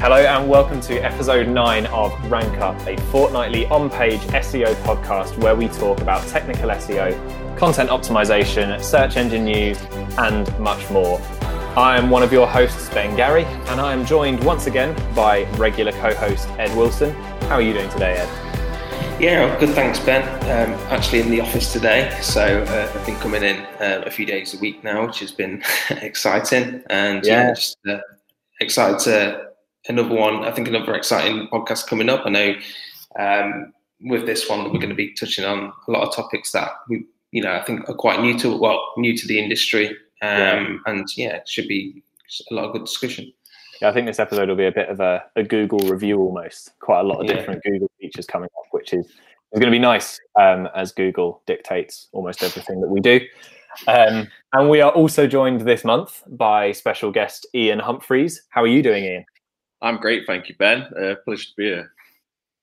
Hello and welcome to episode 9 of Rank Up, a fortnightly on page SEO podcast where we talk about technical SEO, content optimization, search engine news, and much more. I am one of your hosts, Ben Gary, and I am joined once again by regular co host Ed Wilson. How are you doing today, Ed? Yeah, good, thanks, Ben. Um, actually, in the office today, so uh, I've been coming in uh, a few days a week now, which has been exciting, and yeah, yeah just uh, excited to another one. I think another exciting podcast coming up. I know um, with this one that we're going to be touching on a lot of topics that we, you know, I think are quite new to well, new to the industry, um, yeah. and yeah, it should be a lot of good discussion. Yeah, I think this episode will be a bit of a, a Google review almost. Quite a lot of yeah. different Google features coming up, which is is going to be nice um, as Google dictates almost everything that we do. Um, and we are also joined this month by special guest Ian Humphreys. How are you doing, Ian? I'm great, thank you, Ben. Uh, pleasure to be here.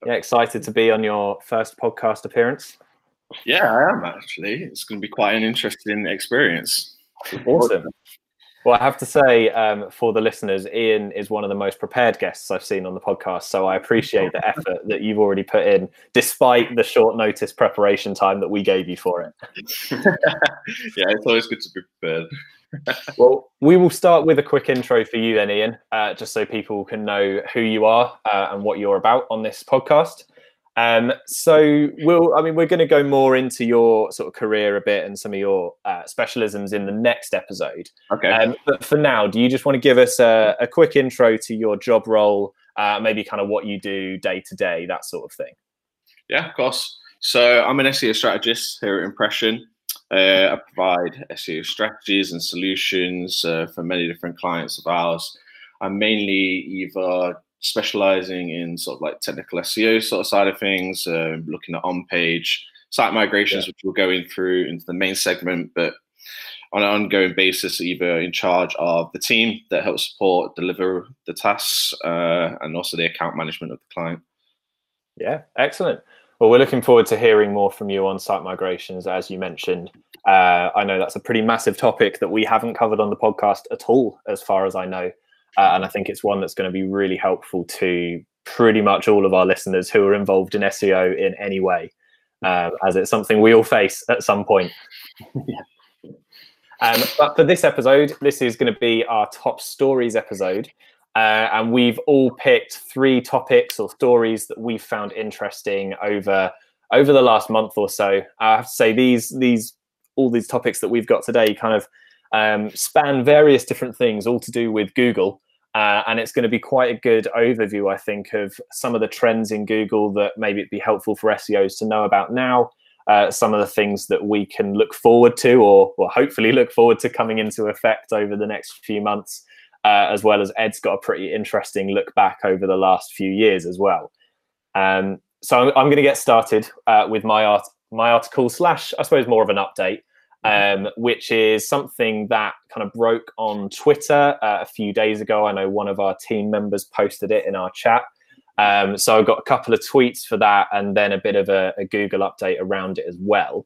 Yeah, excited to be on your first podcast appearance. Yeah, I am actually. It's going to be quite an interesting experience. Awesome. Well, I have to say, um, for the listeners, Ian is one of the most prepared guests I've seen on the podcast. So I appreciate the effort that you've already put in, despite the short notice preparation time that we gave you for it. yeah, it's always good to be prepared well, we will start with a quick intro for you, then, Ian, uh, just so people can know who you are uh, and what you're about on this podcast. Um, so we'll, I mean, we're going to go more into your sort of career a bit and some of your uh, specialisms in the next episode. Okay. Um, but for now, do you just want to give us a, a quick intro to your job role, uh, maybe kind of what you do day to day, that sort of thing? Yeah, of course. So I'm an SEO strategist here at Impression. Uh, I provide SEO strategies and solutions uh, for many different clients of ours. I'm mainly either specializing in sort of like technical SEO sort of side of things, uh, looking at on page site migrations, yeah. which we're going through into the main segment, but on an ongoing basis, either in charge of the team that helps support, deliver the tasks, uh, and also the account management of the client. Yeah, excellent. Well, we're looking forward to hearing more from you on site migrations, as you mentioned. Uh, I know that's a pretty massive topic that we haven't covered on the podcast at all, as far as I know. Uh, and I think it's one that's going to be really helpful to pretty much all of our listeners who are involved in SEO in any way, uh, as it's something we all face at some point. um, but for this episode, this is going to be our top stories episode. Uh, and we've all picked three topics or stories that we've found interesting over over the last month or so. I have to say these these all these topics that we've got today kind of um, span various different things, all to do with Google. Uh, and it's going to be quite a good overview, I think, of some of the trends in Google that maybe it'd be helpful for SEOs to know about now. Uh, some of the things that we can look forward to, or, or hopefully look forward to coming into effect over the next few months uh, as well as Ed's got a pretty interesting look back over the last few years as well. Um, so I'm, I'm going to get started uh, with my art, my article slash, I suppose, more of an update. Um, which is something that kind of broke on Twitter uh, a few days ago. I know one of our team members posted it in our chat. Um, so I got a couple of tweets for that, and then a bit of a, a Google update around it as well.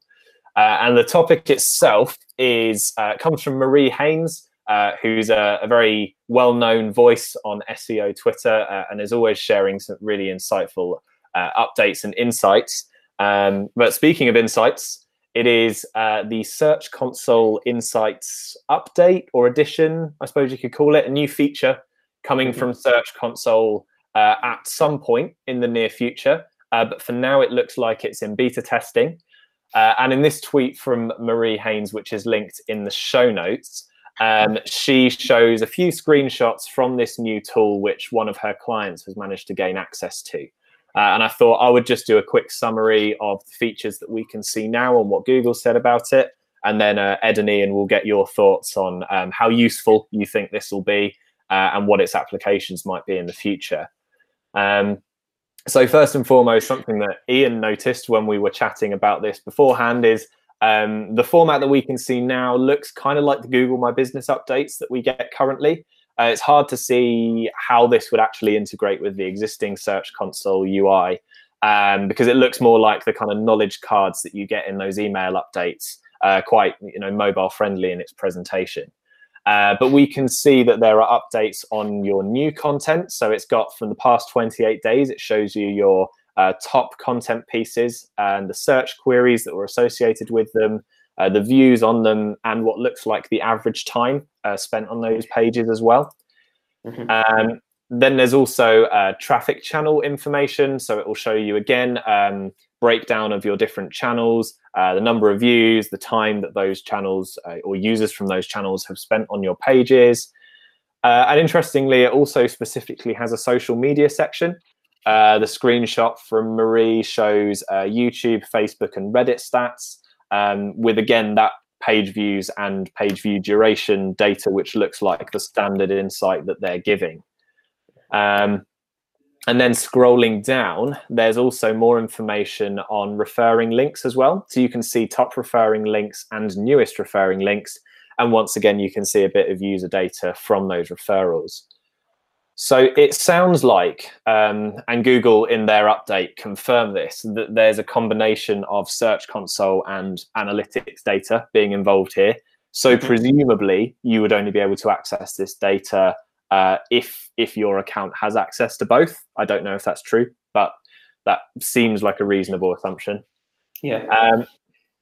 Uh, and the topic itself is uh, comes from Marie Haynes, uh, who's a, a very well known voice on SEO Twitter uh, and is always sharing some really insightful uh, updates and insights. Um, but speaking of insights, it is uh, the Search Console Insights update or addition, I suppose you could call it, a new feature coming mm-hmm. from Search Console uh, at some point in the near future. but for now, it looks like it's in beta testing. and in this tweet from Marie Haynes, which is linked in the show notes, um, she shows a few screenshots from this new tool, which one of her clients has managed to gain access to. Uh, and I thought I would just do a quick summary of the features that we can see now and what Google said about it. And then uh, Ed and Ian will get your thoughts on um, how useful you think this will be uh, and what its applications might be in the future. Um, so, first and foremost, something that Ian noticed when we were chatting about this beforehand is um, the format that we can see now looks kind of like the Google My Business updates that we get currently. Uh, it's hard to see how this would actually integrate with the existing Search Console UI um, because it looks more like the kind of knowledge cards that you get in those email updates, uh, quite you know mobile friendly in its presentation. Uh, but we can see that there are updates on your new content. So it's got from the past 28 days, it shows you your uh, top content pieces and the search queries that were associated with them, uh, the views on them, and what looks like the average time uh, spent on those pages as well. Mm-hmm. Um, then there's also uh, traffic channel information. So it will show you again um, breakdown of your different channels, uh, the number of views, the time that those channels uh, or users from those channels have spent on your pages. Uh, and interestingly, it also specifically has a social media section. Uh, the screenshot from Marie shows uh, YouTube, Facebook, and Reddit stats, um, with again that page views and page view duration data, which looks like the standard insight that they're giving. Um, and then scrolling down, there's also more information on referring links as well. So you can see top referring links and newest referring links. And once again, you can see a bit of user data from those referrals. So it sounds like, um, and Google in their update confirmed this, that there's a combination of Search Console and analytics data being involved here. So mm-hmm. presumably, you would only be able to access this data uh, if if your account has access to both. I don't know if that's true, but that seems like a reasonable assumption. Yeah. Um,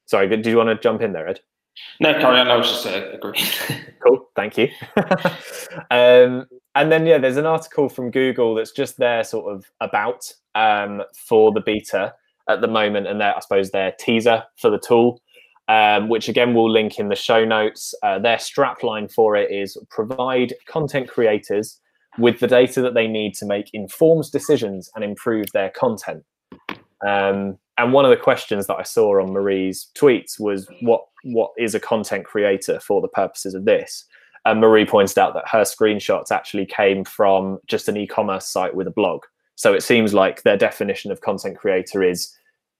sorry, did you want to jump in there, Ed? No, carry on. I was just uh, agreeing. cool, thank you. um, and then yeah, there's an article from Google that's just there, sort of about um, for the beta at the moment, and their I suppose their teaser for the tool um, which again we'll link in the show notes. Uh, their strapline for it is provide content creators with the data that they need to make informed decisions and improve their content. Um, and one of the questions that I saw on Marie's tweets was, "What what is a content creator for the purposes of this?" And Marie pointed out that her screenshots actually came from just an e-commerce site with a blog. So it seems like their definition of content creator is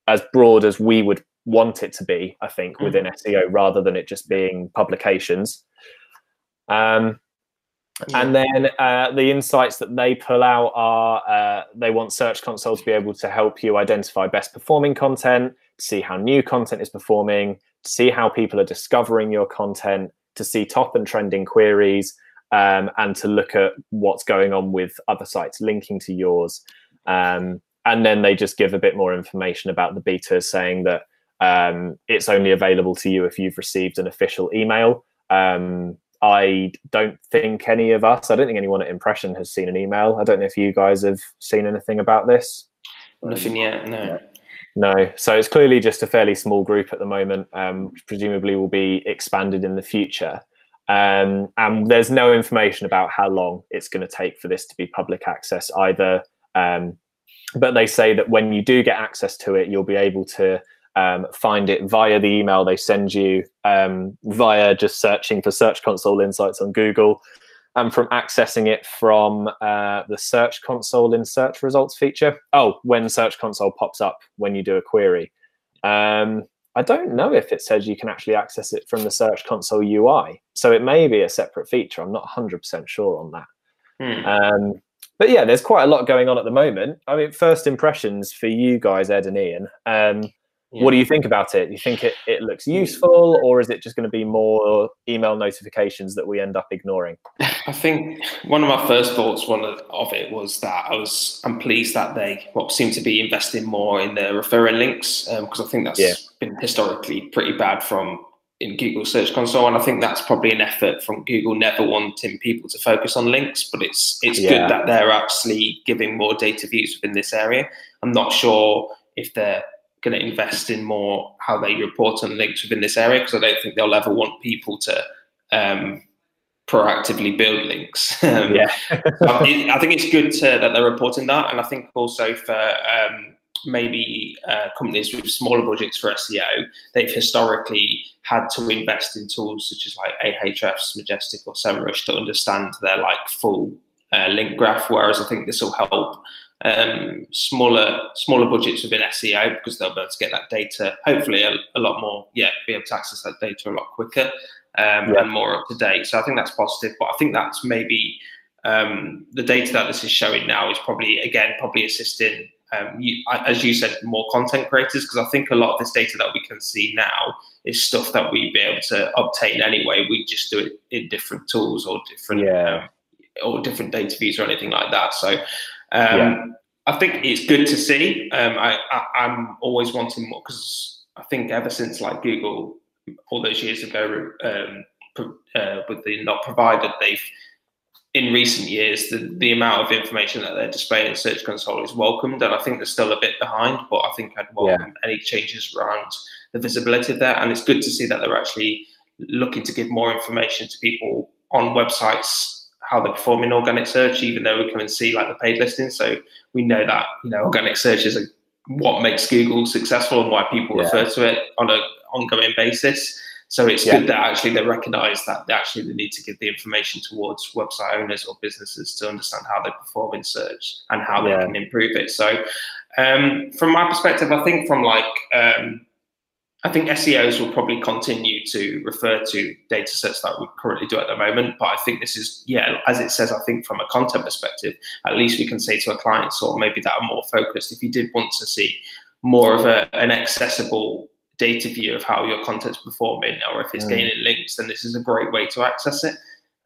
as broad as we would want it to be, I think, mm. within SEO rather than it just being publications. Um, yeah. And then uh, the insights that they pull out are uh, they want Search Console to be able to help you identify best performing content, see how new content is performing, see how people are discovering your content, to see top and trending queries, um, and to look at what's going on with other sites linking to yours. Um, and then they just give a bit more information about the beta, saying that um, it's only available to you if you've received an official email. Um, I don't think any of us, I don't think anyone at Impression has seen an email. I don't know if you guys have seen anything about this. Nothing yet, no. No, so it's clearly just a fairly small group at the moment. Um, presumably, will be expanded in the future. Um, and there's no information about how long it's going to take for this to be public access either. Um, but they say that when you do get access to it, you'll be able to um, find it via the email they send you, um, via just searching for Search Console Insights on Google, and from accessing it from uh, the Search Console in Search Results feature. Oh, when Search Console pops up when you do a query. Um, I don't know if it says you can actually access it from the Search Console UI. So it may be a separate feature. I'm not 100% sure on that. Hmm. Um, but yeah, there's quite a lot going on at the moment. I mean, first impressions for you guys, Ed and Ian. Um, yeah. What do you think about it? Do you think it, it looks useful, or is it just going to be more email notifications that we end up ignoring? I think one of my first thoughts one of it was that I was I'm pleased that they what seem to be investing more in the referring links because um, I think that's yeah. been historically pretty bad from in Google Search Console, and I think that's probably an effort from Google never wanting people to focus on links, but it's it's yeah. good that they're actually giving more data views within this area. I'm not sure if they're going to invest in more how they report on links within this area because I don't think they'll ever want people to um, proactively build links. Um, yeah, I think it's good to, that they're reporting that, and I think also for um, maybe uh, companies with smaller budgets for SEO, they've historically had to invest in tools such as like Ahrefs, Majestic, or SEMrush to understand their like full uh, link graph. Whereas I think this will help um, smaller smaller budgets within SEO because they'll be able to get that data hopefully a, a lot more yeah be able to access that data a lot quicker um, yeah. and more up to date so I think that's positive but I think that's maybe um, the data that this is showing now is probably again probably assisting um, you, as you said, more content creators because I think a lot of this data that we can see now is stuff that we'd be able to obtain anyway. We just do it in different tools or different yeah. or different data views or anything like that. So. Um, yeah. I think it's good to see. Um, I, I, am always wanting more because I think ever since like Google all those years ago um, uh, with the not provided, they've in recent years the, the amount of information that they're displaying in Search Console is welcomed, and I think they're still a bit behind. But I think I'd welcome yeah. any changes around the visibility of that, and it's good to see that they're actually looking to give more information to people on websites how they're performing organic search, even though we can see like the paid listings. So we know that you know organic search is a, what makes Google successful and why people yeah. refer to it on an ongoing basis. So it's yeah. good that actually they recognise that they actually they need to give the information towards website owners or businesses to understand how they perform in search and how yeah. they can improve it. So um, from my perspective, I think from like um, I think SEOs will probably continue to refer to data sets that we currently do at the moment. But I think this is, yeah, as it says, I think from a content perspective, at least we can say to a client, or maybe that are more focused, if you did want to see more of a, an accessible data view of how your content's performing or if it's mm. gaining links, then this is a great way to access it.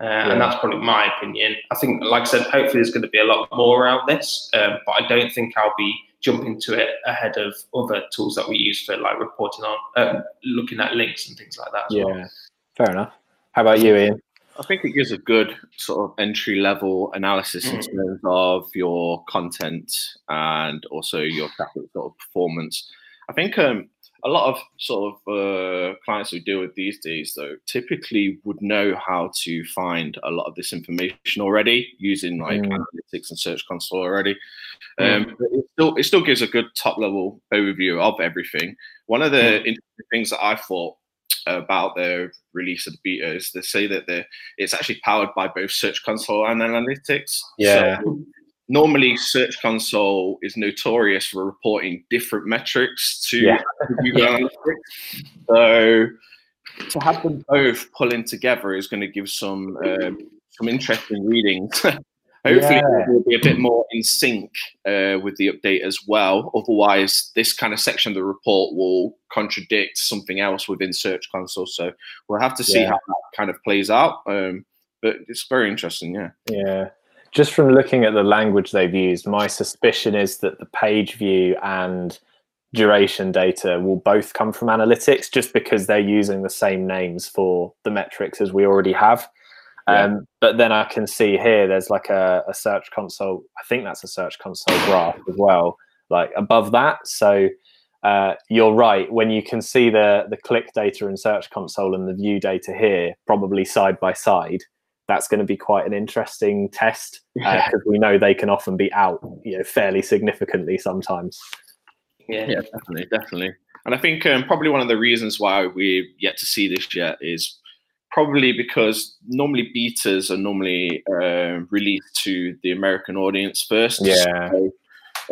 Uh, yeah. And that's probably my opinion. I think, like I said, hopefully there's going to be a lot more around this, um, but I don't think I'll be jump into it ahead of other tools that we use for like reporting on, um, looking at links and things like that. yeah, well. fair enough. How about you, Ian? I think it gives a good sort of entry level analysis mm. in terms of your content and also your traffic sort of performance. I think um, a lot of sort of uh, clients who deal with these days, though, typically would know how to find a lot of this information already using like mm. analytics and search console already. Mm. Um, it still it still gives a good top level overview of everything. One of the mm. interesting things that I thought about the release of the beta is they say that it's actually powered by both Search Console and Analytics. Yeah. So normally Search Console is notorious for reporting different metrics to yeah. Google Analytics. So to have them both pulling together is going to give some um, some interesting readings. Hopefully, yeah. will be a bit more in sync uh, with the update as well. Otherwise, this kind of section of the report will contradict something else within Search Console. So we'll have to see yeah. how that kind of plays out. Um, but it's very interesting, yeah. Yeah just from looking at the language they've used, my suspicion is that the page view and duration data will both come from analytics just because they're using the same names for the metrics as we already have. Yeah. Um, but then I can see here there's like a, a, search console. I think that's a search console graph as well, like above that. So uh, you're right. When you can see the the click data in search console and the view data here, probably side by side, that's going to be quite an interesting test because uh, we know they can often be out, you know, fairly significantly sometimes. Yeah, yeah, definitely, definitely. And I think um, probably one of the reasons why we're yet to see this yet is probably because normally betas are normally uh, released to the American audience first. Yeah. So,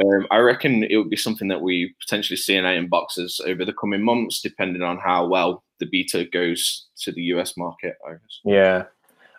um, I reckon it would be something that we potentially see in our inboxes over the coming months, depending on how well the beta goes to the US market. I guess. Yeah,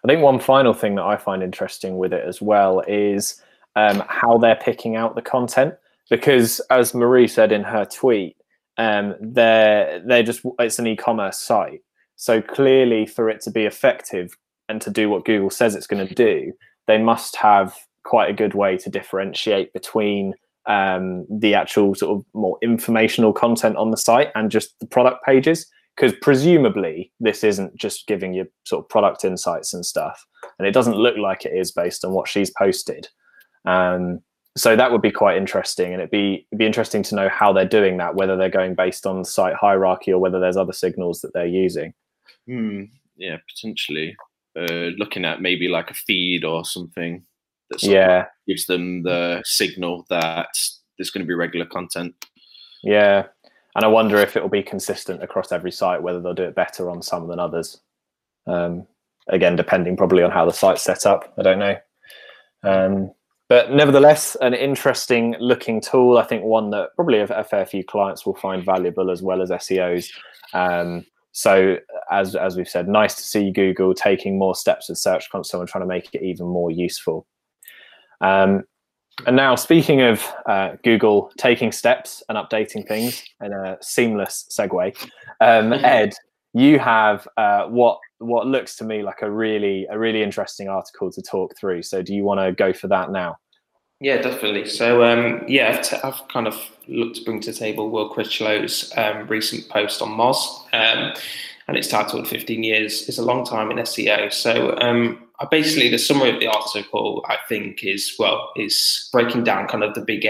I think one final thing that I find interesting with it as well is um, how they're picking out the content. Because as Marie said in her tweet, um, they're they're just it's an e-commerce site. So clearly, for it to be effective and to do what Google says it's going to do, they must have quite a good way to differentiate between um, the actual sort of more informational content on the site and just the product pages because presumably this isn't just giving you sort of product insights and stuff and it doesn't look like it is based on what she's posted. Um, so that would be quite interesting and it'd be it'd be interesting to know how they're doing that whether they're going based on site hierarchy or whether there's other signals that they're using. Hmm, yeah potentially. Uh, looking at maybe like a feed or something that yeah. gives them the signal that there's going to be regular content. Yeah and I wonder if it will be consistent across every site, whether they'll do it better on some than others. Um, again, depending probably on how the site's set up. I don't know. Um, but nevertheless, an interesting looking tool. I think one that probably a, fair few clients will find valuable as well as SEOs. Um, so as as we've said, nice to see Google taking more steps with Search Console and trying to make it even more useful. Um, And now, speaking of uh, Google taking steps and updating things in a seamless segue, um, mm-hmm. Ed, you have uh, what what looks to me like a really a really interesting article to talk through. So, do you want to go for that now? Yeah, definitely. So, um, yeah, I've, t- I've, kind of looked to bring to the table Will Critchlow's um, recent post on Moz, um, and it's titled 15 Years is a Long Time in SEO. So, um, basically, the summary of the article, I think, is, well, is breaking down kind of the big,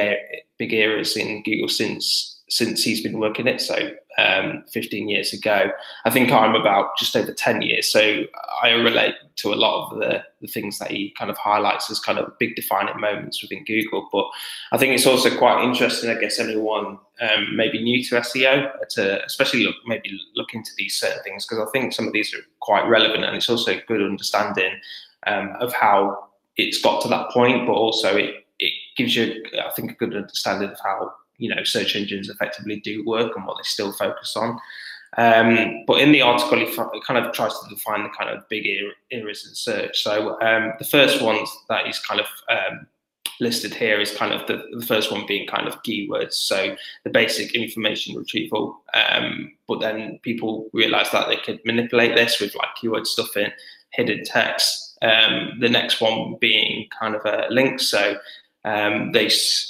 big areas in Google since since he's been working it. So um, 15 years ago. I think I'm about just over 10 years. So I relate to a lot of the, the things that he kind of highlights as kind of big defining moments within Google. But I think it's also quite interesting, I guess, anyone um, maybe new to SEO to especially look maybe look into these certain things because I think some of these are quite relevant and it's also a good understanding um, of how it's got to that point, but also it, it gives you, I think, a good understanding of how you know search engines effectively do work and what they still focus on. Um, but in the article, he kind of tries to define the kind of big eras in search. So um, the first ones that he's kind of um, listed here is kind of the, the, first one being kind of keywords. So the basic information retrieval. Um, but then people realize that they could manipulate this with like keyword stuffing, hidden text. Um, the next one being kind of a link. So um, they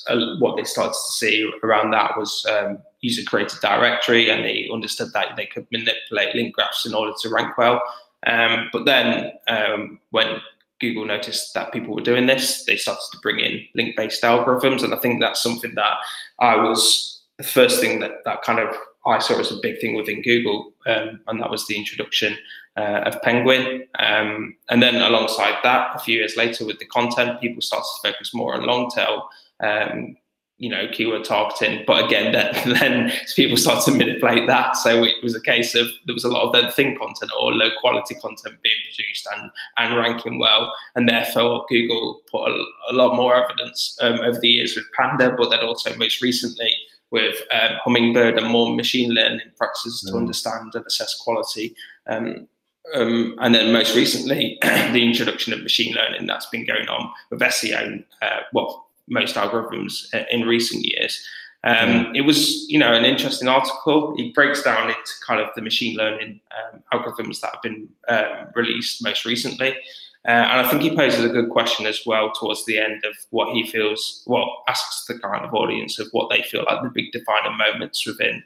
uh, what they started to see around that was um, user created directory, and they understood that they could manipulate link graphs in order to rank well. Um, but then um, when Google noticed that people were doing this, they started to bring in link based algorithms, and I think that's something that I was the first thing that that kind of I saw it as a big thing within Google, um, and that was the introduction uh, of Penguin. Um, and then alongside that, a few years later, with the content, people started to focus more on long tail, um, you know, keyword targeting. But again, then, then people started to manipulate that. So it was a case of there was a lot of then thin content or low quality content being produced and, and ranking well. And therefore, Google put a, a lot more evidence um, over the years with Panda, but then also most recently with um, Hummingbird and more machine learning practices mm. to understand and assess quality. Um, um, and then most recently, the introduction of machine learning that's been going on with SEO, uh, well, most algorithms uh, in recent years. Um, mm. It was, you know, an interesting article. It breaks down into kind of the machine learning um, algorithms that have been um, released most recently. Uh, and I think he poses a good question as well towards the end of what he feels, well, asks the kind of audience of what they feel like the big defining moments within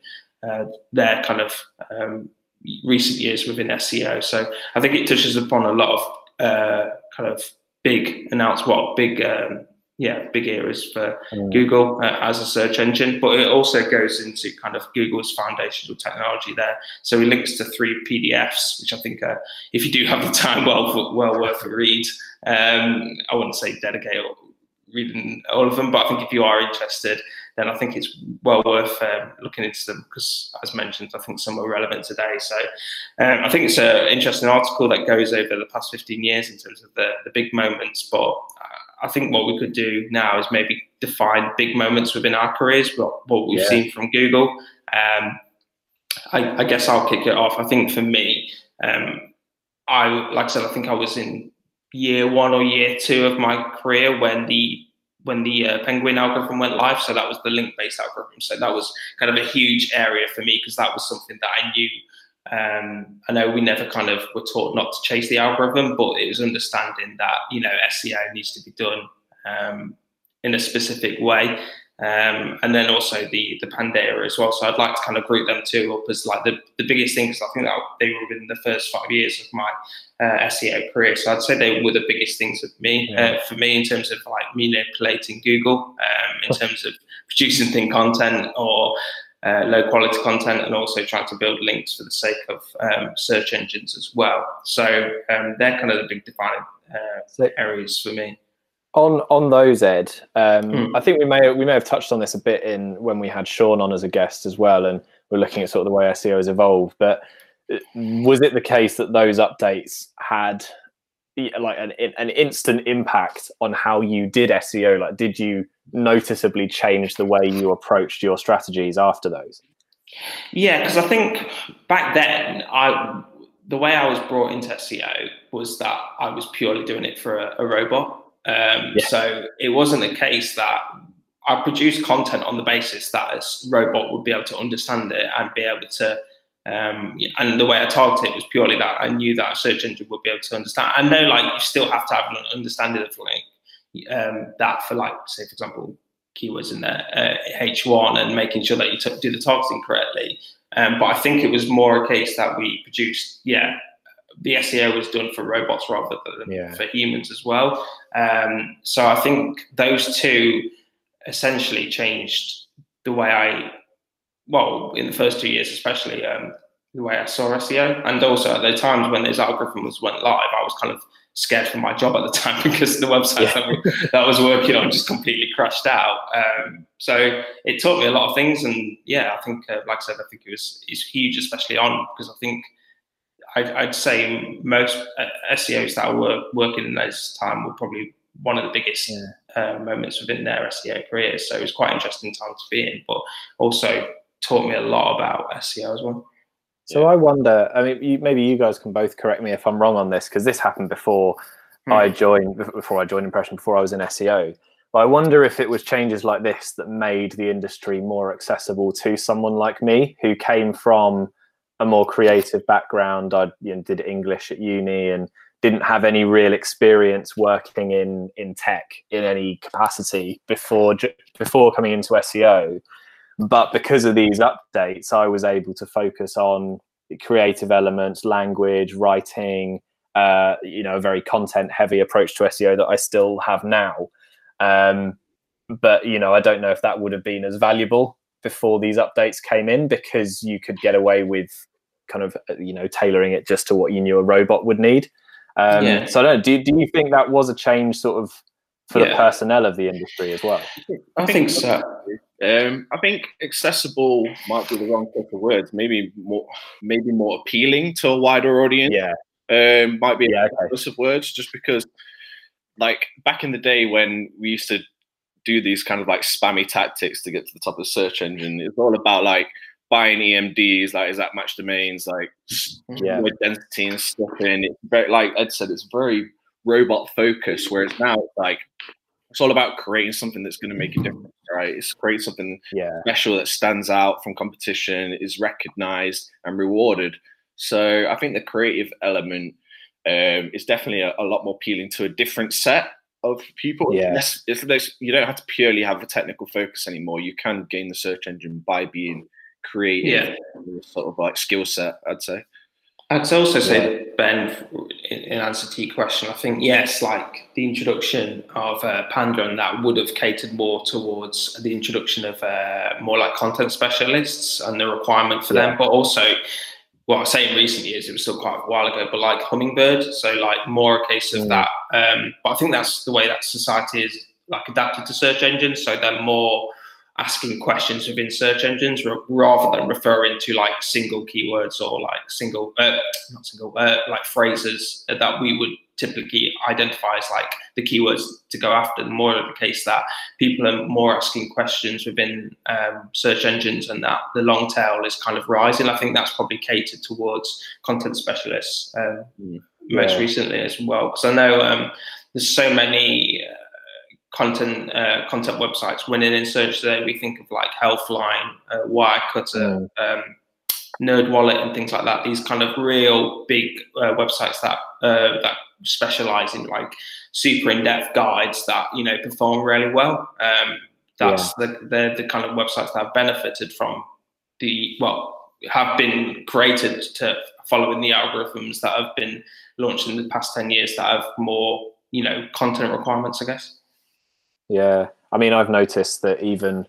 uh, their kind of um, recent years within SEO. So I think it touches upon a lot of uh, kind of big announced what big um, yeah big areas for mm. Google uh, as a search engine, but it also goes into kind of Google's foundational technology there. So it links to three PDFs, which I think uh, if you do have the time, well well worth a read. Um, I wouldn't say dedicate reading all of them, but I think if you are interested, then I think it's well worth um, looking into them because, as mentioned, I think some are relevant today. So um, I think it's an interesting article that goes over the past 15 years in terms of the, the big moments. But I think what we could do now is maybe define big moments within our careers, what, what we've yeah. seen from Google. Um, I, I, guess I'll kick it off. I think for me, um, I like I said, I think I was in year one or year two of my career when the when the uh, Penguin algorithm went live. So that was the link-based algorithm. So that was kind of a huge area for me because that was something that I knew. Um, I know we never kind of were taught not to chase the algorithm, but it was understanding that you know SEO needs to be done um, in a specific way. Um, and then also the the Panda as well. So I'd like to kind of group them two up as like the, the biggest things. I think that they were within the first five years of my uh, SEO career. So I'd say they were the biggest things of me yeah. uh, for me in terms of like manipulating Google, um, in terms of producing thin content or uh, low quality content, and also trying to build links for the sake of um, search engines as well. So um, they're kind of the big defining uh, areas for me on on those ed um, mm. i think we may we may have touched on this a bit in when we had sean on as a guest as well and we're looking at sort of the way seo has evolved but uh, was it the case that those updates had like an, an instant impact on how you did seo like did you noticeably change the way you approached your strategies after those yeah because i think back then i the way i was brought into seo was that i was purely doing it for a, a robot Um, yeah. So it wasn't a case that I produced content on the basis that a robot would be able to understand it and be able to. Um, and the way I targeted it was purely that I knew that a search engine would be able to understand. I know, like, you still have to have an understanding of like um, that for, like, say, for example, keywords in there, uh, H1, and making sure that you t- do the targeting correctly. Um, but I think it was more a case that we produced, yeah, the SEO was done for robots rather than yeah. for humans as well. Um, so I think those two essentially changed the way I, well, in the first two years especially, um, the way I saw SEO, and also at the times when those algorithms went live, I was kind of scared for my job at the time because the website yeah. that, that, I was working on just completely crashed out. Um, so it taught me a lot of things, and yeah, I think, uh, like I said, I think it was it's huge, especially on because I think I'd, I'd say most uh, SEOs that were working in those time were probably one of the biggest yeah. uh, moments within their SEO careers. So it was quite interesting time to be in, but also taught me a lot about SEO as well. So yeah. I wonder. I mean, you, maybe you guys can both correct me if I'm wrong on this because this happened before hmm. I joined. Before I joined Impression, before I was in SEO. But I wonder if it was changes like this that made the industry more accessible to someone like me who came from a more creative background. I you know, did English at uni and didn't have any real experience working in in tech in any capacity before before coming into SEO. But because of these updates, I was able to focus on creative elements, language, writing, uh, you know, a very content heavy approach to SEO that I still have now. Um, but, you know, I don't know if that would have been as valuable before these updates came in because you could get away with kind of, you know, tailoring it just to what you knew a robot would need. Um, yeah. So I don't know, do, do you think that was a change sort of for yeah. the personnel of the industry as well? I think so. Um, I think accessible might be the wrong type of words. Maybe more, maybe more appealing to a wider audience. Yeah, um, might be yeah, a okay. of words, just because, like back in the day when we used to do these kind of like spammy tactics to get to the top of the search engine, it's all about like buying EMDs, like is that match domains, like yeah. identity and stuff. And it's very, like Ed said, it's very robot focused. Whereas now, it's like it's all about creating something that's going to make a difference, right? It's create something yeah. special that stands out from competition, is recognized and rewarded. So I think the creative element um, is definitely a, a, lot more appealing to a different set of people. Yeah. It's, it's, you don't have to purely have a technical focus anymore. You can gain the search engine by being creative, yeah. sort of like skill set. I'd say. I'd also say, Ben, in answer to your question, I think yes, like the introduction of uh, Panda and that would have catered more towards the introduction of uh, more like content specialists and the requirement for yeah. them, but also what I say in recent years, it was still quite a while ago, but like Hummingbird, so like more a case of mm. that. Um, but I think that's the way that society is like adapted to search engines, so they're more asking questions within search engines rather than referring to like single keywords or like single uh, not single uh, like phrases that we would typically identify as like the keywords to go after. The more of the case that people are more asking questions within um, search engines and that the long tail is kind of rising i think that's probably catered towards content specialists um, yeah. most recently as well. Because i know um, there's so many content uh, content websites. Winning in search there, we think of like Healthline, uh, Wirecutter, mm. um, NerdWallet, and things like that. These kind of real big uh, websites that uh, that specialize in like super in depth guides that you know perform really well. Um, that's yeah. the, the the kind of websites that have benefited from the well have been created to following the algorithms that have been launched in the past 10 years that have more you know content requirements i guess yeah, I mean, I've noticed that even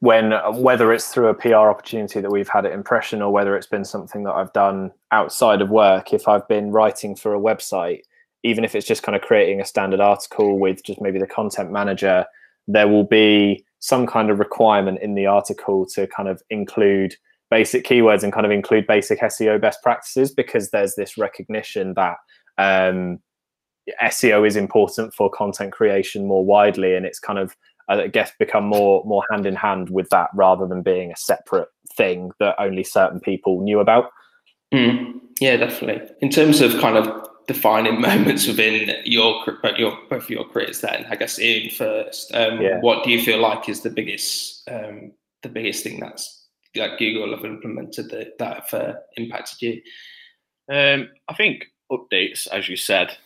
when whether it's through a PR opportunity that we've had at Impression or whether it's been something that I've done outside of work, if I've been writing for a website, even if it's just kind of creating a standard article with just maybe the content manager, there will be some kind of requirement in the article to kind of include basic keywords and kind of include basic SEO best practices because there's this recognition that um, SEO is important for content creation more widely, and it's kind of I guess become more more hand in hand with that rather than being a separate thing that only certain people knew about. Mm, yeah, definitely. In terms of kind of defining moments within your your both your careers. Then I guess Ian first. Um, yeah. What do you feel like is the biggest um, the biggest thing that's like Google have implemented that that have uh, impacted you? Um, I think updates, as you said,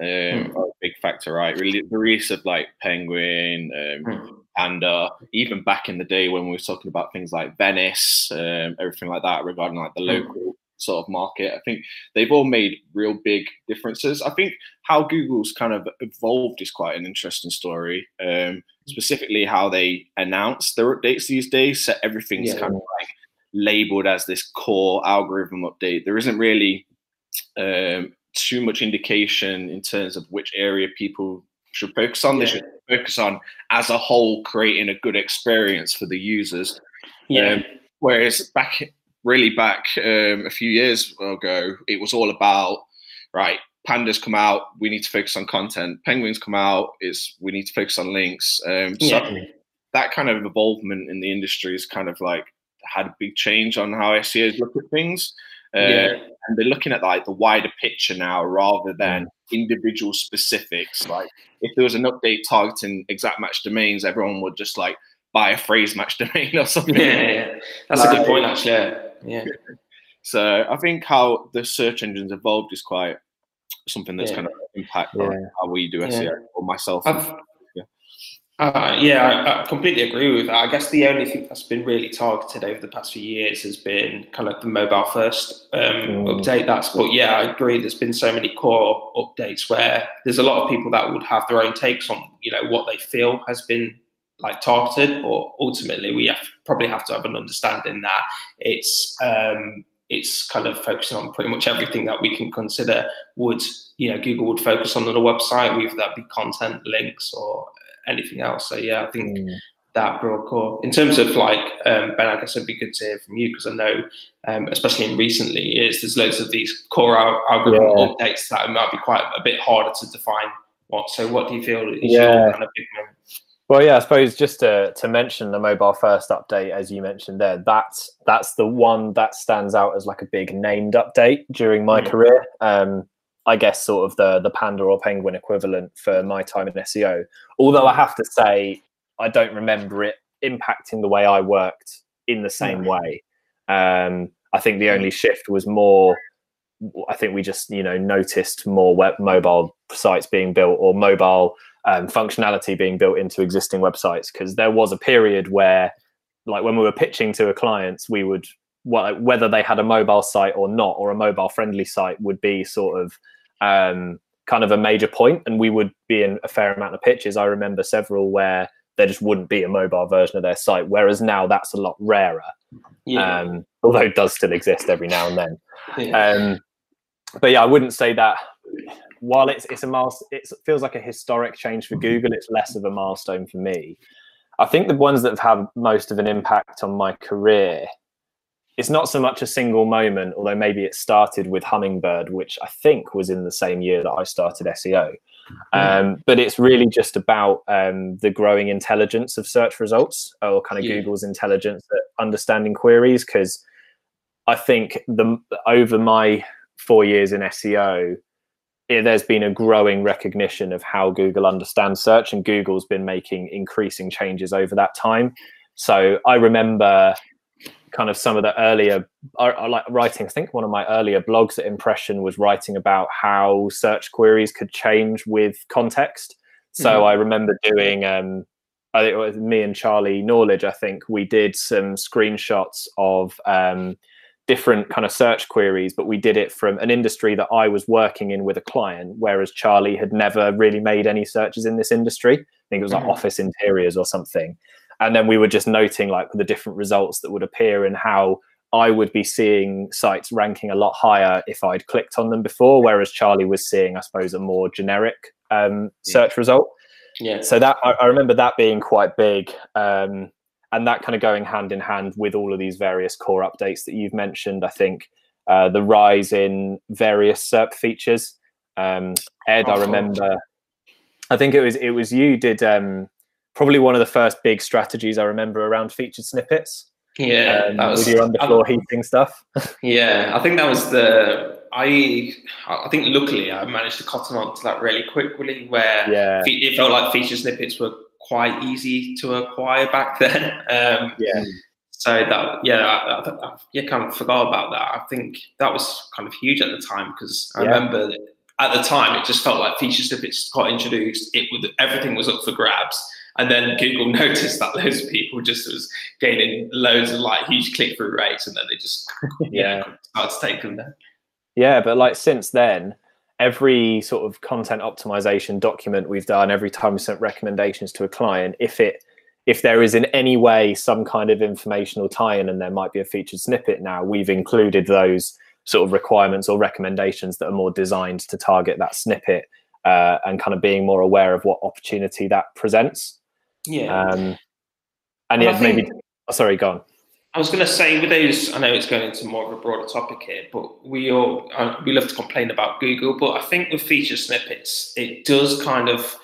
um, mm. a big factor, right? Really, the release of like Penguin, um, mm. Panda, even back in the day when we were talking about things like Venice, um, everything like that regarding like the mm. local sort of market. I think they've all made real big differences. I think how Google's kind of evolved is quite an interesting story. Um, specifically, how they announce their updates these days. So everything's yeah. kind of like labeled as this core algorithm update. There isn't really um, too much indication in terms of which area people should focus on. Yeah. They should focus on as a whole creating a good experience for the users. Yeah. Um, whereas back really back um, a few years ago, it was all about right. Pandas come out, we need to focus on content. Penguins come out, is we need to focus on links. Um, yeah. That kind of involvement in the industry is kind of like had a big change on how SEOs look at things. Uh, yeah. And they're looking at like the wider picture now rather than individual specifics. Like if there was an update targeting exact match domains, everyone would just like buy a phrase match domain or something. Yeah, yeah. that's like, a good point actually. Yeah. So I think how the search engines evolved is quite something that's yeah. kind of impact yeah. how we do SEO or myself. I've, uh, yeah, I, I, completely agree with that. I guess the only thing that's been really targeted over the past few years has been kind of the mobile first um, mm. update. That's, but yeah, I agree. There's been so many core updates where there's a lot of people that would have their own takes on, you know, what they feel has been like targeted. But ultimately, we have probably have to have an understanding that it's um, it's kind of focusing on pretty much everything that we can consider would you know Google would focus on on a website, whether that be content, links, or anything else. So yeah, I think mm. that broad core. In terms of like um, Ben, I guess it'd be good to hear from you because I know, um, especially in recently years, there's loads of these core algorithm yeah. updates that might be quite a bit harder to define. What so? What do you feel is yeah. your kind of? Well, yeah, I suppose just to, to mention the mobile first update, as you mentioned there, that's that's the one that stands out as like a big named update during my mm. career. Um, I guess sort of the the Panda or Penguin equivalent for my time in SEO. Although I have to say, I don't remember it impacting the way I worked in the same way. Um, I think the only shift was more. I think we just you know noticed more web mobile sites being built or mobile um, functionality being built into existing websites because there was a period where, like when we were pitching to a clients, we would well, whether they had a mobile site or not, or a mobile friendly site would be sort of um, kind of a major point, and we would be in a fair amount of pitches. I remember several where there just wouldn't be a mobile version of their site, whereas now that's a lot rarer. Yeah. Um, although it does still exist every now and then. Yeah. Um, but yeah, I wouldn't say that. While it's it's a milestone, it feels like a historic change for Google. It's less of a milestone for me. I think the ones that have had most of an impact on my career it's not so much a single moment, although maybe it started with Hummingbird, which I think was in the same year that I started SEO. Hmm. Um, but it's really just about um, the growing intelligence of search results or kind of yeah. Google's intelligence at understanding queries. Because I think the over my four years in SEO, it, there's been a growing recognition of how Google understands search, and Google's been making increasing changes over that time. So I remember kind of some of the earlier I, I like writing i think one of my earlier blogs at impression was writing about how search queries could change with context so mm-hmm. i remember doing um I think it was me and Charlie Knowledge. I think we did some screenshots of um, different kind of search queries, but we did it from an industry that I was working in with a client, whereas Charlie had never really made any searches in this industry. I think it was like mm-hmm. office interiors or something and then we were just noting like the different results that would appear and how I would be seeing sites ranking a lot higher if I'd clicked on them before, whereas Charlie was seeing, I suppose, a more generic um, search yeah. result. Yeah. So that I, I, remember that being quite big, um, and that kind of going hand in hand with all of these various core updates that you've mentioned. I think uh, the rise in various SERP features. Um, Ed, oh, I remember. I think it was it was you did um, probably one of the first big strategies I remember around featured snippets. Yeah, um, that was with your underfloor I, heating stuff. yeah, I think that was the I I think luckily I managed to cotton on to that really quickly, where yeah. it felt like feature snippets were quite easy to acquire back then. Um, yeah. So that yeah, I, I, I, yeah, kind of forgot about that. I think that was kind of huge at the time because I Yeah. remember at the time it just felt like feature snippets got introduced. It would everything was up for grabs, and then Google noticed that loads of people just was gaining loads of like huge click through rates, and then they just Yeah. started to take them there. Yeah, but like since then, every sort of content optimization document we've done, every time we sent recommendations to a client, if it if there is in any way some kind of informational tie-in and there might be a featured snippet now, we've included those sort of requirements or recommendations that are more designed to target that snippet uh, and kind of being more aware of what opportunity that presents. Yeah. Um, and yeah, maybe. think- Oh, sorry, go on. I was going to say with those, I know it's going into more of a broader topic here, but we all uh, we love to complain about Google, but I think with feature snippets, it does kind of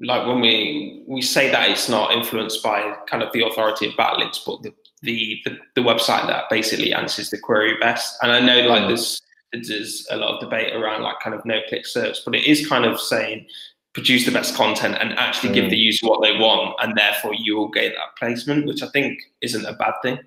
like when we we say that it's not influenced by kind of the authority of backlinks, but the the, the, the website that basically answers the query best. And I know like Mm. there's there's a lot of debate around like kind of no click search, but it is kind of saying produce the best content and actually give Mm. the user what they want, and therefore you will gain that placement, which I think isn't a bad thing.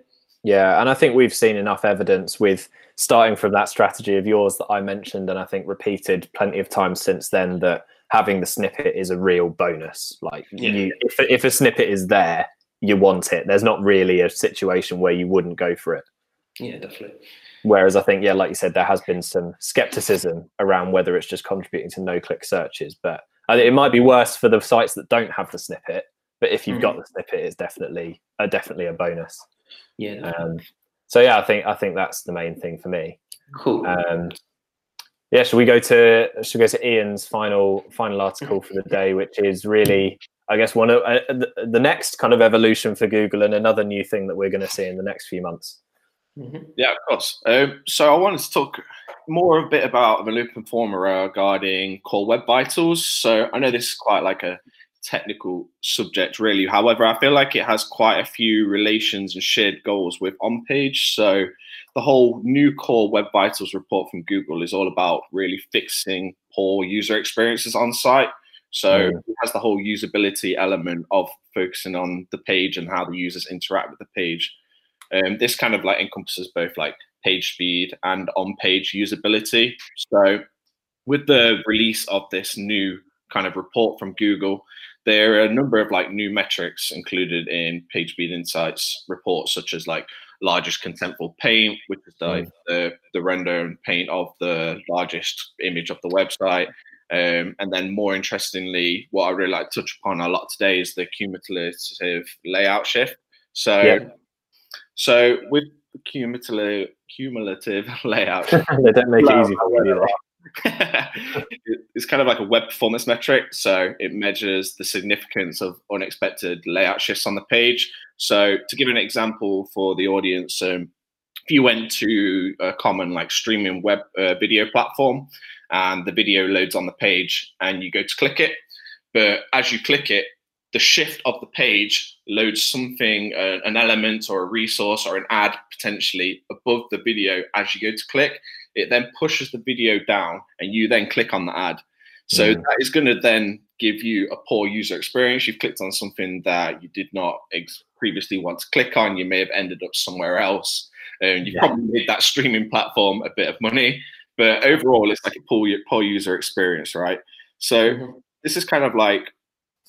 Yeah, and I think we've seen enough evidence with starting from that strategy of yours that I mentioned, and I think repeated plenty of times since then that having the snippet is a real bonus. Like, Yeah. you, if if a snippet is there, you want it. There's not really a situation where you wouldn't go for it. Yeah, definitely. Whereas I think, yeah, like you said, there has been some skepticism around whether it's just contributing to no-click searches, but it might be worse for the sites that don't have the snippet. But if you've got the snippet, it's definitely uh, definitely a bonus. Yeah. Um, so yeah, I think I think that's the main thing for me. cool. Um, yeah, should we go to should we go to Ian's final final article for the day, which is really, I guess, one of uh, the, the next kind of evolution for Google and another new thing that we're going to see in the next few months. Mhm. Yeah, of course. Um, so I wanted to talk more a bit about the loop informer regarding core web vitals. So I know this is quite like a technical subject, really. However, I feel like it has quite a few relations and shared goals with on page. So the whole new core web vitals report from Google is all about really fixing poor user experiences on site. So Mm. it has the whole usability element of focusing on the page and how the users interact with the page. Um, this kind of like encompasses both like page speed and on-page usability. So with the release of this new kind of report from Google, there are a number of like new metrics included in page speed insights reports, such as like largest contentful paint, which is like the, the render and paint of the largest image of the website. Um, and then more interestingly, what I really like to touch upon a lot today is the cumulative layout shift. So Yeah. So with the cumulative cumulative layout, they don't make it easy for you. it's kind of like a web performance metric. So it measures the significance of unexpected layout shifts on the page. So to give an example for the audience, um, if you went to a common like streaming web uh, video platform and the video loads on the page and you go to click it, but as you click it, the shift of the page loads something, uh, an element or a resource or an ad potentially above the video as you go to click. It then pushes the video down and you then click on the ad. So Mm. that is going to then give you a poor user experience. You've clicked on something that you did not ex- previously want to click on. You may have ended up somewhere else. And you've Yeah. probably made that streaming platform a bit of money. But overall, it's like a poor, poor user experience, right? So Mhm. this is kind of like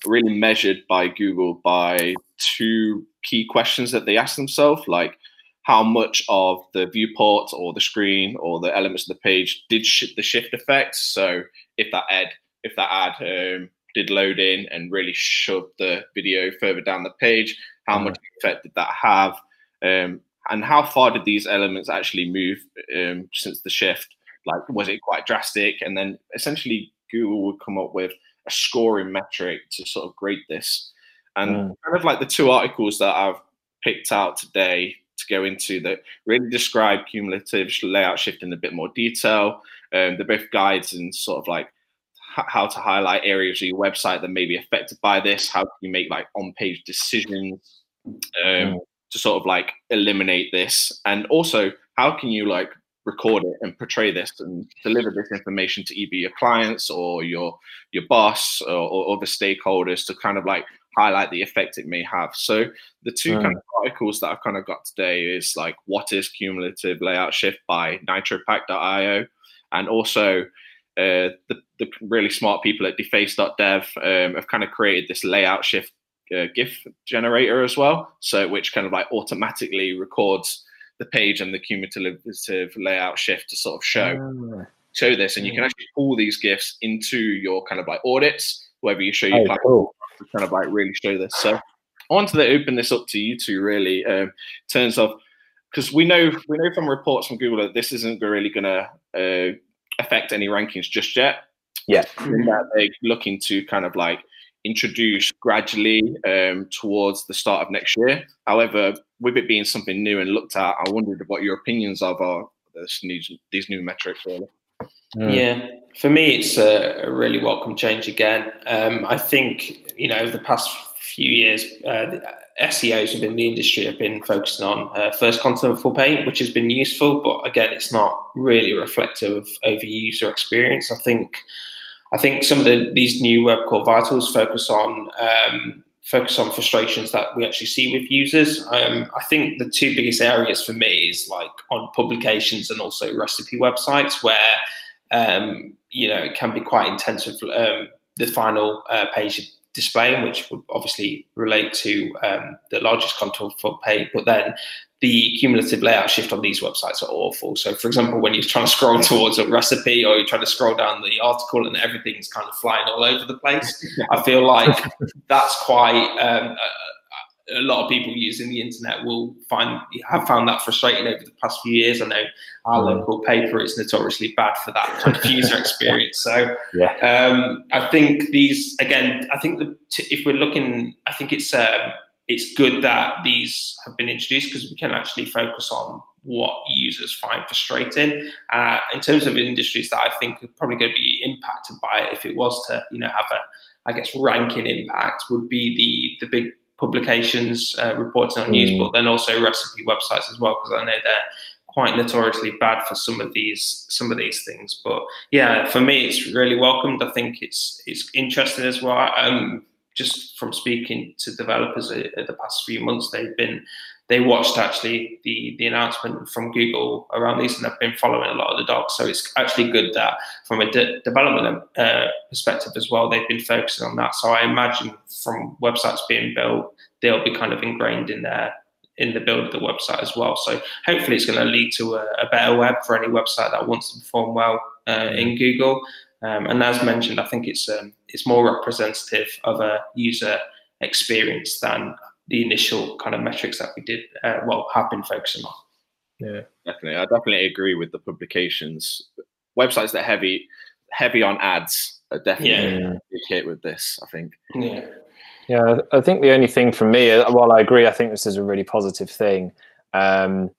really measured by Google by two key questions that they ask themselves, like how much of the viewport or the screen or the elements of the page did sh- the shift effect. So if that ad, if that ad um, did load in and really shove the video further down the page, how Mm. much effect did that have? Um, and how far did these elements actually move um, since the shift? Like, was it quite drastic? And then essentially, Google would come up with a scoring metric to sort of grade this. And Mm. kind of like the two articles that I've picked out today to go into that really describe cumulative layout shift in a bit more detail. Um, they're both guides and sort of like h- how to highlight areas of your website that may be affected by this. How can you make like on-page decisions um, Mm. to sort of like eliminate this? And also, how can you like record it and portray this and deliver this information to either your clients or your your boss or, or other stakeholders to kind of like highlight the effect it may have. So the two mm. kind of articles that I've kind of got today is like what is cumulative layout shift by nitropack.io and also uh, the, the really smart people at defaced.dev um, have kind of created this layout shift uh, GIF generator as well. So which kind of like automatically records the page and the cumulative layout shift to sort of show oh. show this, and you can hmm. actually pull these GIFs into your kind of like audits, wherever you show your oh, platform cool. to kind of like really show this. So I wanted to open this up to you two really, um, in terms of because we know we know from reports from Google that this isn't really going to uh, affect any rankings just yet. Yeah, that they're looking to kind of like introduce gradually um, towards the start of next year. However, with it being something new and looked at, I wondered what your opinions of are this new, these new metrics really. Mm. Yeah, for me, it's a, really welcome change again. Um, I think you know over the past few years, uh, SEOs within the industry have been focusing on uh, first contentful paint, which has been useful, but again, it's not really reflective of over user experience. I think I think some of the, these new web core vitals focus on um, focus on frustrations that we actually see with users. Um, I think the two biggest areas for me is like on publications and also recipe websites where um, you know it can be quite intensive. Um, the final uh, page displaying, which would obviously relate to um, the largest contentful paint, but then the cumulative layout shift on these websites are awful. So, for example, when you're trying to scroll towards a recipe or you're trying to scroll down the article and everything's kind of flying all over the place, I feel like that's quite um, a, a, lot of people using the internet will find have found that frustrating over the past few years. I know our mm. local paper is notoriously bad for that kind of user experience. So, yeah. um, I think these again. I think the, if we're looking, I think it's. Um, it's good that these have been introduced because we can actually focus on what users find frustrating. Uh, in terms of industries that I think are probably going to be impacted by it, if it was to, you know, have a, I guess, ranking impact, would be the the big publications uh, reporting on mm. news, but then also recipe websites as well, because I know they're quite notoriously bad for some of these some of these things. But yeah, for me, it's really welcomed. I think it's it's interesting as well. Um, just from speaking to developers uh, the past few months, they've been they watched actually the the announcement from Google around these, and they've been following a lot of the docs. So it's actually good that from a de- development uh, perspective as well, they've been focusing on that. So I imagine from websites being built, they'll be kind of ingrained in there in the build of the website as well. So hopefully, it's going to lead to a, a better web for any website that wants to perform well uh, in Google. Um, and as mentioned, I think it's um, it's more representative of a user experience than the initial kind of metrics that we did uh, well have been focusing on. Yeah, definitely. I definitely agree with the publications. Websites that heavy heavy on ads are definitely yeah. a big hit with this. I think. Yeah. Yeah, I think the only thing for me, while I agree, I think this is a really positive thing, um,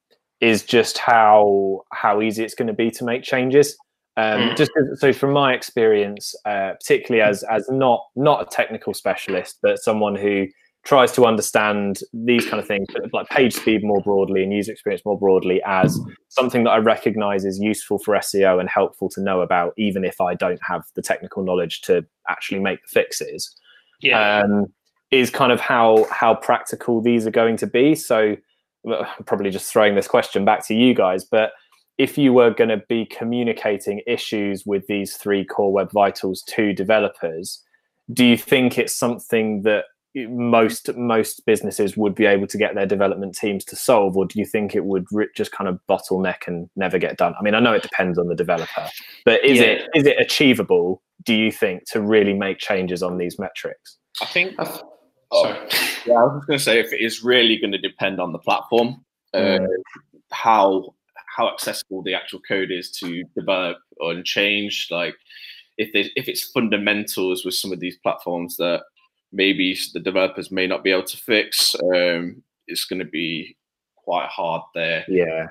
is just how how easy it's going to be to make changes. Um, mm. Just so, from my experience, uh, particularly as as not not a technical specialist, but someone who tries to understand these kind of things, like page speed more broadly and user experience more broadly, as something that I recognise is useful for SEO and helpful to know about, even if I don't have the technical knowledge to actually make the fixes. Yeah. Um, is kind of how how practical these are going to be. So, I'm probably just throwing this question back to you guys, but if you were going to be communicating issues with these three core web vitals to developers do you think it's something that most most businesses would be able to get their development teams to solve or do you think it would just kind of bottleneck and never get done i mean i know it depends on the developer but is yeah. it is it achievable do you think to really make changes on these metrics i think oh, yeah i was going to say if it is really going to depend on the platform uh, mm. how how accessible the actual code is to develop and change. Like if they, if it's fundamentals with some of these platforms that maybe the developers may not be able to fix, um, it's going to be quite hard there. Yeah.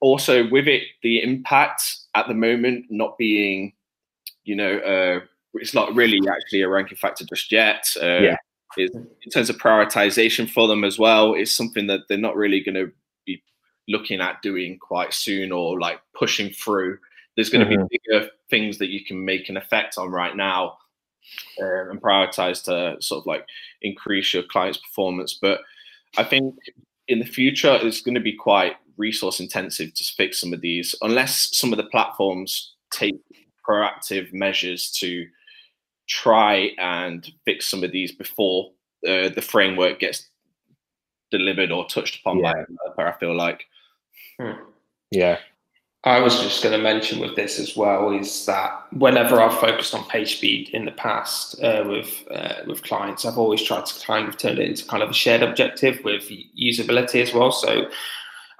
Also, with it, the impact at the moment not being, you know, uh, it's not really actually a ranking factor just yet. Uh, yeah. in terms of prioritization for them as well, it's something that they're not really going to looking at doing quite soon or like pushing through. There's going to mm-hmm. be bigger things that you can make an effect on right now uh, and prioritize to sort of like increase your client's performance. But I think in the future, it's going to be quite resource intensive to fix some of these, unless some of the platforms take proactive measures to try and fix some of these before uh, the framework gets delivered or touched upon yeah. by a developer. I feel like. Hmm. Yeah. I was just going to mention with this as well is that whenever I've focused on page speed in the past uh, with uh, with clients, I've always tried to kind of turn it into kind of a shared objective with usability as well. So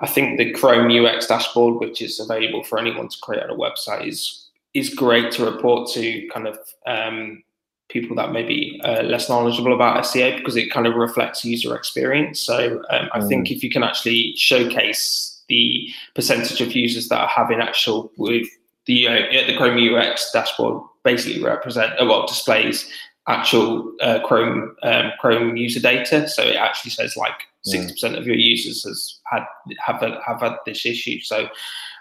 I think the Chrome UX dashboard, which is available for anyone to create on a website, is is great to report to kind of um, people that may be uh, less knowledgeable about SEO because it kind of reflects user experience. So um, I mm. think if you can actually showcase the percentage of users that are having actual with the uh, the Chrome UX dashboard basically represent uh, well displays actual uh, Chrome um, Chrome user data. So it actually says like sixty percent of your users has had have have had this issue. So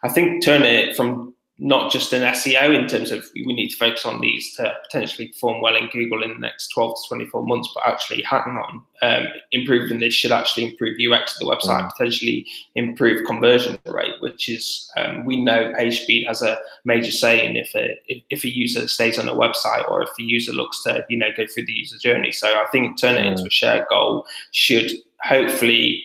I think turn it from not just an SEO in terms of we need to focus on these to potentially perform well in Google in the next 12 to 24 months, but actually hang on, um, improving this should actually improve UX of the website, mm. potentially improve conversion rate, which is um, we know page speed has a major say in if a if, if, a user stays on a website or if the user looks to you know go through the user journey. So I think turning mm. it into a shared goal should hopefully,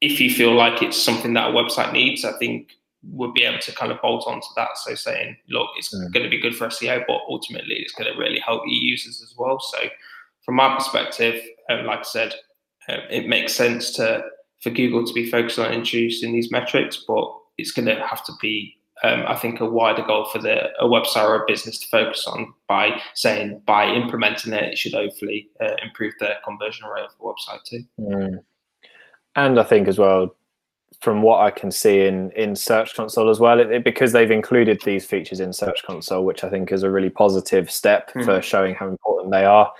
if you feel like it's something that a website needs, I think would be able to kind of bolt onto that. So saying, look, it's mm. going to be good for SEO, but ultimately it's going to really help your users as well. So from my perspective, um, like I said, uh, it makes sense to for Google to be focused on introducing these metrics, but it's going to have to be, um, I think, a wider goal for the a website or a business to focus on by saying by implementing it, it should hopefully uh, improve the conversion rate of the website too. Mm. And I think as well, from what I can see in in Search Console as well, it, it, because they've included these features in Search Console, which I think is a really positive step mm. for showing how important they are.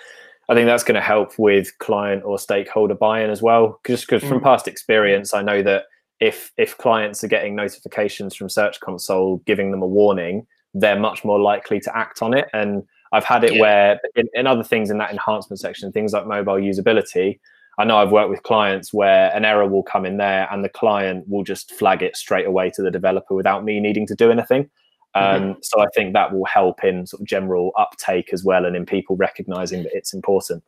I think that's going to help with client or stakeholder buy-in as well. Just because mm. from hmm. past experience, I know that if if clients are getting notifications from Search Console giving them a warning, they're much more likely to act on it. And I've had it yeah. where in, in other things in that enhancement section, things like mobile usability, I know I've worked with clients where an error will come in there and the client will just flag it straight away to the developer without me needing to do anything. Um, mm-hmm. So I think that will help in sort of general uptake as well and in people recognizing that it's important.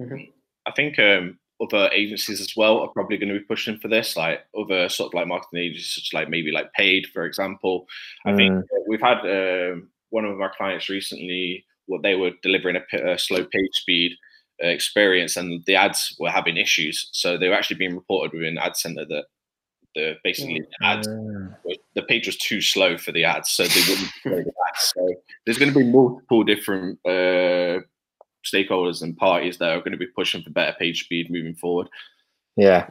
Mm-hmm. I think um, other agencies as well are probably going to be pushing for this, like other sort of like marketing agencies, such like maybe like Paid, for example. I mm. think we've had uh, one of our clients recently, what they were delivering a, a slow page speed experience and the ads were having issues. So they were actually being reported within Ad Center that the basically the ads the page was too slow for the ads, so they wouldn't play the ads. So there's going to be multiple different uh, stakeholders and parties that are going to be pushing for better page speed moving forward. Yeah,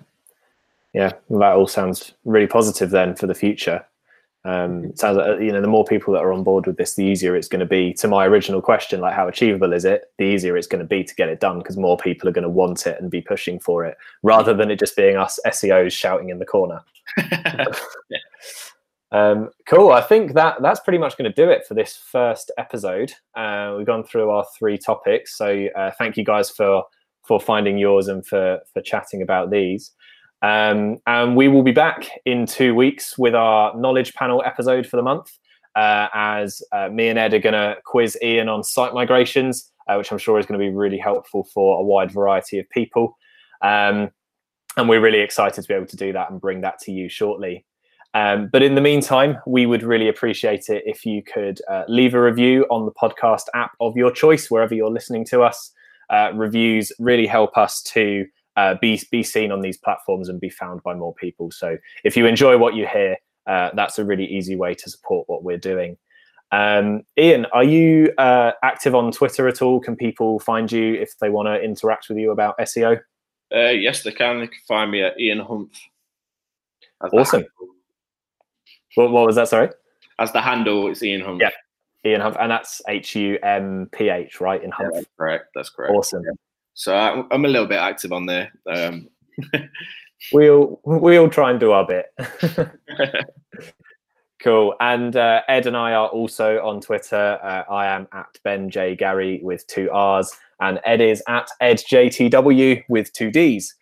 yeah, that all sounds really positive then for the future. Um, sounds like you know the more people that are on board with this, the easier it's going to be. To my original question, like how achievable is it? The easier it's going to be to get it done because more people are going to want it and be pushing for it, rather than it just being us SEOs shouting in the corner. yeah. um, cool. I think that that's pretty much going to do it for this first episode. Uh, we've gone through our three topics, so uh, thank you guys for for finding yours and for for chatting about these. Um, and we will be back in two weeks with our knowledge panel episode for the month, uh, as uh, me and Ed are going to quiz Ian on site migrations, uh, which I'm sure is going to be really helpful for a wide variety of people. Um, and we're really excited to be able to do that and bring that to you shortly. Um, but in the meantime, we would really appreciate it if you could uh, leave a review on the podcast app of your choice, wherever you're listening to us. Uh, reviews really help us to uh, be be seen on these platforms and be found by more people. So if you enjoy what you hear, uh, that's a really easy way to support what we're doing. Um, Ian, are you uh, active on Twitter at all? Can people find you if they want to interact with you about SEO? Uh, yes, they can. They can find me at Ian Humph. Awesome. What, what was that? Sorry. As the handle, it's Ian Humph. Yeah, Ian Humph, and that's H U M P H, right? Ian Humph. Yeah, correct. That's correct. Awesome. Yeah. So I'm a little bit active on there. Um, we'll we'll try and do our bit. cool. And uh, Ed and I are also on Twitter. Uh, I am at Ben J Garry with two R's, and Ed is at EddJTW with two D's.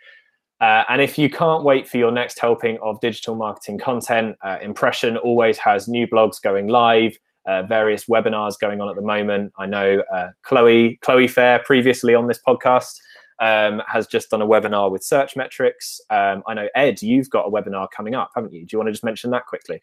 Uh, and if you can't wait for your next helping of digital marketing content, uh, Impression always has new blogs going live, uh, various webinars going on at the moment. I know uh, Chloe Chloe Fair previously on this podcast um, has just done a webinar with Searchmetrics. Um, I know Ed, you've got a webinar coming up, haven't you? Do you want to just mention that quickly?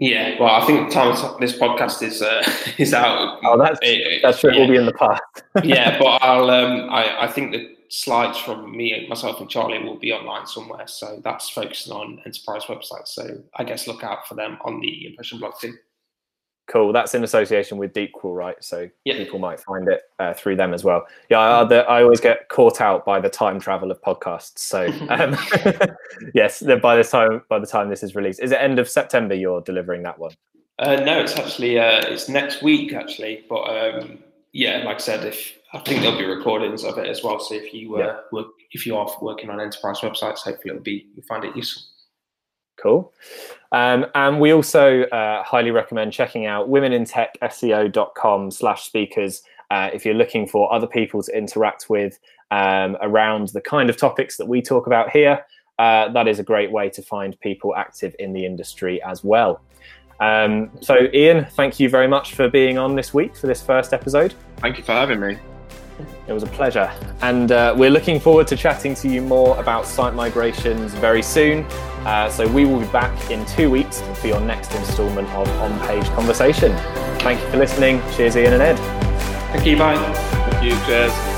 Yeah, well, I think time this podcast is uh, is out. Oh, that's it, that's true. Yeah. It will be in the past. yeah, but I'll um, I, I think the slides from me, myself, and Charlie will be online somewhere. So that's focusing on enterprise websites. So I guess look out for them on the impression blog too. Cool. That's in association with Deepcrawl, right? So yeah. people might find it uh, through them as well. Yeah, I, I, always get caught out by the time travel of podcasts. So um, yes, by the time by the time this is released, is it end of September? You're delivering that one? Uh, no, it's actually uh, it's next week actually. But um, yeah, like I said, if I think there'll be recordings of it as well. So if you uh, yeah. work, if you are working on enterprise websites, hopefully it'll be you find it useful. Cool. Um, and we also uh, highly recommend checking out womenintechseo.com slash speakers uh, if you're looking for other people to interact with um, around the kind of topics that we talk about here. Uh, that is a great way to find people active in the industry as well. Um, so, Ian, thank you very much for being on this week for this first episode. Thank you for having me. It was a pleasure. And uh, we're looking forward to chatting to you more about site migrations very soon. Uh, so we will be back in two weeks for your next installment of On Page Conversation. Thank you for listening. Cheers, Ian and Ed. Thank you. Bye. Thank you. Cheers.